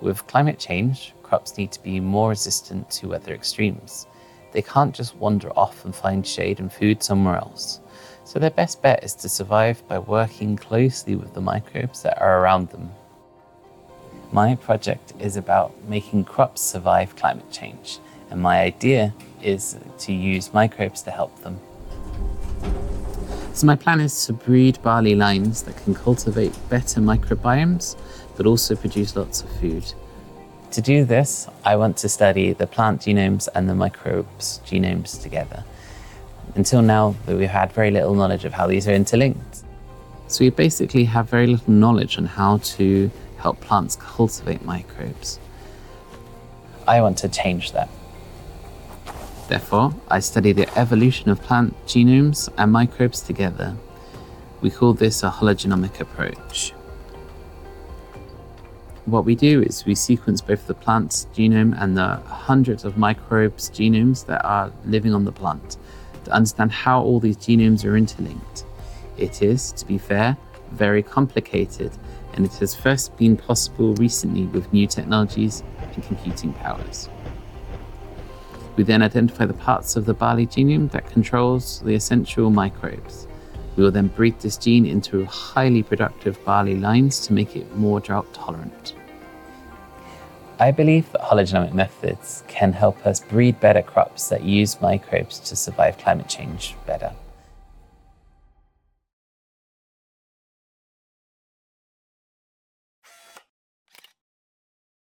With climate change, crops need to be more resistant to weather extremes. They can't just wander off and find shade and food somewhere else. So their best bet is to survive by working closely with the microbes that are around them. My project is about making crops survive climate change, and my idea is to use microbes to help them. So my plan is to breed barley lines that can cultivate better microbiomes, but also produce lots of food. To do this, I want to study the plant genomes and the microbes genomes together. Until now, we've had very little knowledge of how these are interlinked. So we basically have very little knowledge on how to help plants cultivate microbes. I want to change that. Therefore, I study the evolution of plant genomes and microbes together. We call this a hologenomic approach. What we do is we sequence both the plant's genome and the hundreds of microbes' genomes that are living on the plant to understand how all these genomes are interlinked. It is, to be fair, very complicated, and it has first been possible recently with new technologies and computing powers. We then identify the parts of the barley genome that controls the essential microbes. We will then breed this gene into highly productive barley lines to make it more drought tolerant. I believe that hologenomic methods can help us breed better crops that use microbes to survive climate change better.